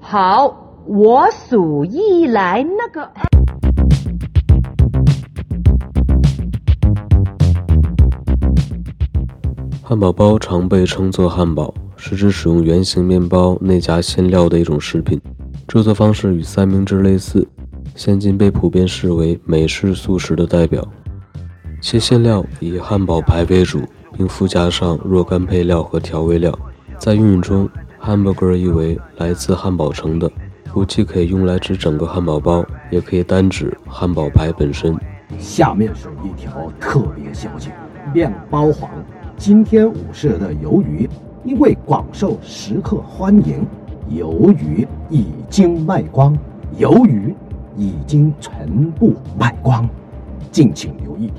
好，我数一来，那个。汉堡包常被称作汉堡，是指使用圆形面包内夹馅料的一种食品。制作方式与三明治类似，现今被普遍视为美式速食的代表。其馅料以汉堡排为主，并附加上若干配料和调味料。在运用中，hamburger 意为来自汉堡城的，不既可以用来指整个汉堡包，也可以单指汉堡排本身。下面是一条特别消息：面包皇。今天午市的鱿鱼，因为广受食客欢迎，鱿鱼已经卖光，鱿鱼已经全部卖光，敬请留意。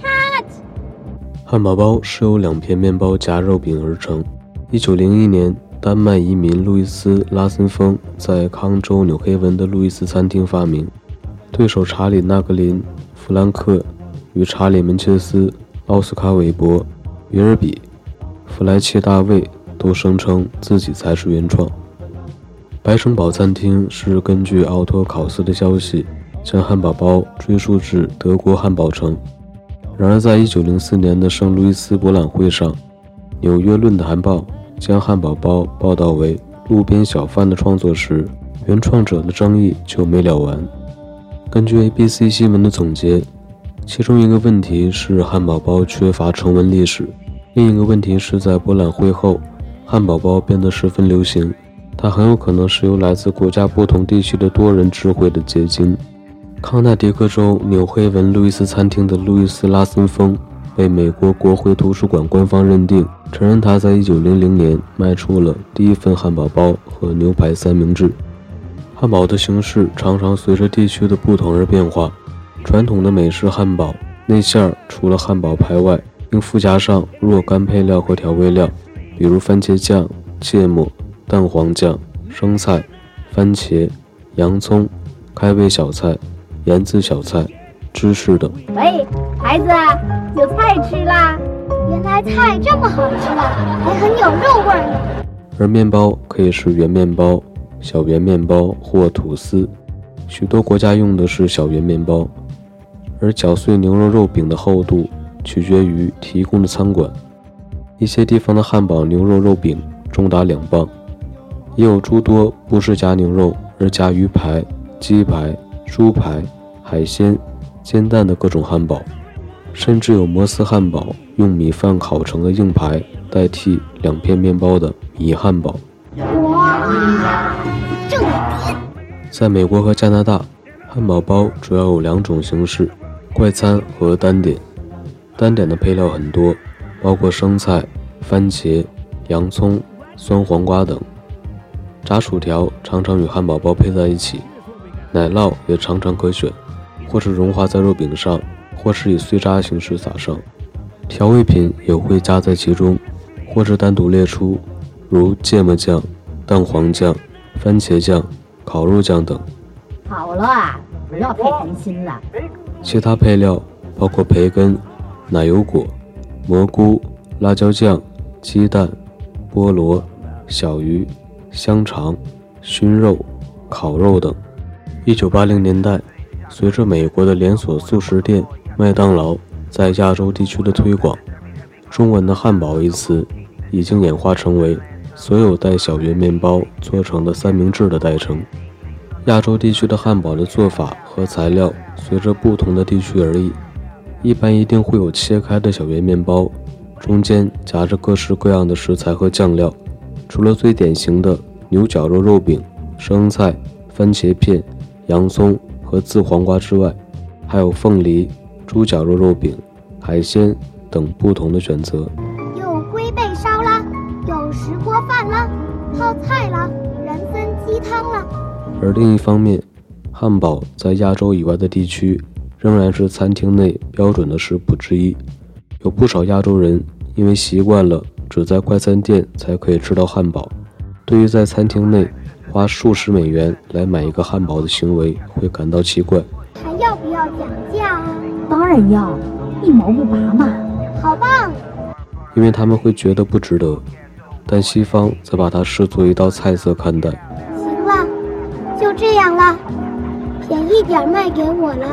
汉堡包是由两片面包夹肉饼而成。一九零一年，丹麦移民路易斯·拉森峰在康州纽黑文的路易斯餐厅发明。对手查理·纳格林、弗兰克与查理·门切斯、奥斯卡·韦伯、约尔比。弗莱切大卫都声称自己才是原创。白城堡餐厅是根据奥托考斯的消息，将汉堡包追溯至德国汉堡城。然而，在一九零四年的圣路易斯博览会上，《纽约论坛报》将汉堡包报道为路边小贩的创作时，原创者的争议就没了完。根据 ABC 新闻的总结，其中一个问题是汉堡包缺乏成文历史。另一个问题是在博览会后，汉堡包变得十分流行，它很有可能是由来自国家不同地区的多人智慧的结晶。康奈狄克州纽黑文路易斯餐厅的路易斯拉森峰被美国国会图书馆官方认定，承认他在1900年卖出了第一份汉堡包和牛排三明治。汉堡的形式常常随着地区的不同而变化。传统的美式汉堡内馅除了汉堡排外，并附加上若干配料和调味料，比如番茄酱、芥末、蛋黄酱、生菜、番茄、洋葱、开胃小菜、盐渍小菜、芝士等。喂，孩子，有菜吃啦！原来菜这么好吃啊，还很有肉味呢。而面包可以是圆面包、小圆面包或吐司，许多国家用的是小圆面包。而搅碎牛肉肉饼的厚度。取决于提供的餐馆，一些地方的汉堡牛肉肉饼重达两磅，也有诸多不是夹牛肉而夹鱼排、鸡排、猪排、海鲜、煎蛋的各种汉堡，甚至有摩斯汉堡用米饭烤成的硬排代替两片面包的米汉堡。在美国和加拿大，汉堡包主要有两种形式：快餐和单点。单点的配料很多，包括生菜、番茄、洋葱、酸黄瓜等。炸薯条常常与汉堡包配在一起，奶酪也常常可选，或是融化在肉饼上，或是以碎渣形式撒上。调味品也会加在其中，或是单独列出，如芥末酱、蛋黄酱、番茄酱、烤肉酱等。好了啊，不要太贪心了。其他配料包括培根。奶油果、蘑菇、辣椒酱、鸡蛋、菠萝、小鱼、香肠、熏肉、烤肉等。一九八零年代，随着美国的连锁速食店麦当劳在亚洲地区的推广，中文的“汉堡”一词已经演化成为所有带小圆面包做成的三明治的代称。亚洲地区的汉堡的做法和材料随着不同的地区而异。一般一定会有切开的小圆面包，中间夹着各式各样的食材和酱料。除了最典型的牛角肉肉饼、生菜、番茄片、洋葱和渍黄瓜之外，还有凤梨、猪绞肉肉饼、海鲜等不同的选择。有龟背烧啦，有石锅饭啦，泡菜啦，人参鸡汤啦。而另一方面，汉堡在亚洲以外的地区。仍然是餐厅内标准的食谱之一，有不少亚洲人因为习惯了只在快餐店才可以吃到汉堡，对于在餐厅内花数十美元来买一个汉堡的行为会感到奇怪。还要不要讲价？当然要，一毛不拔嘛！好棒！因为他们会觉得不值得，但西方则把它视作一道菜色看待。行了，就这样了，便宜点卖给我了。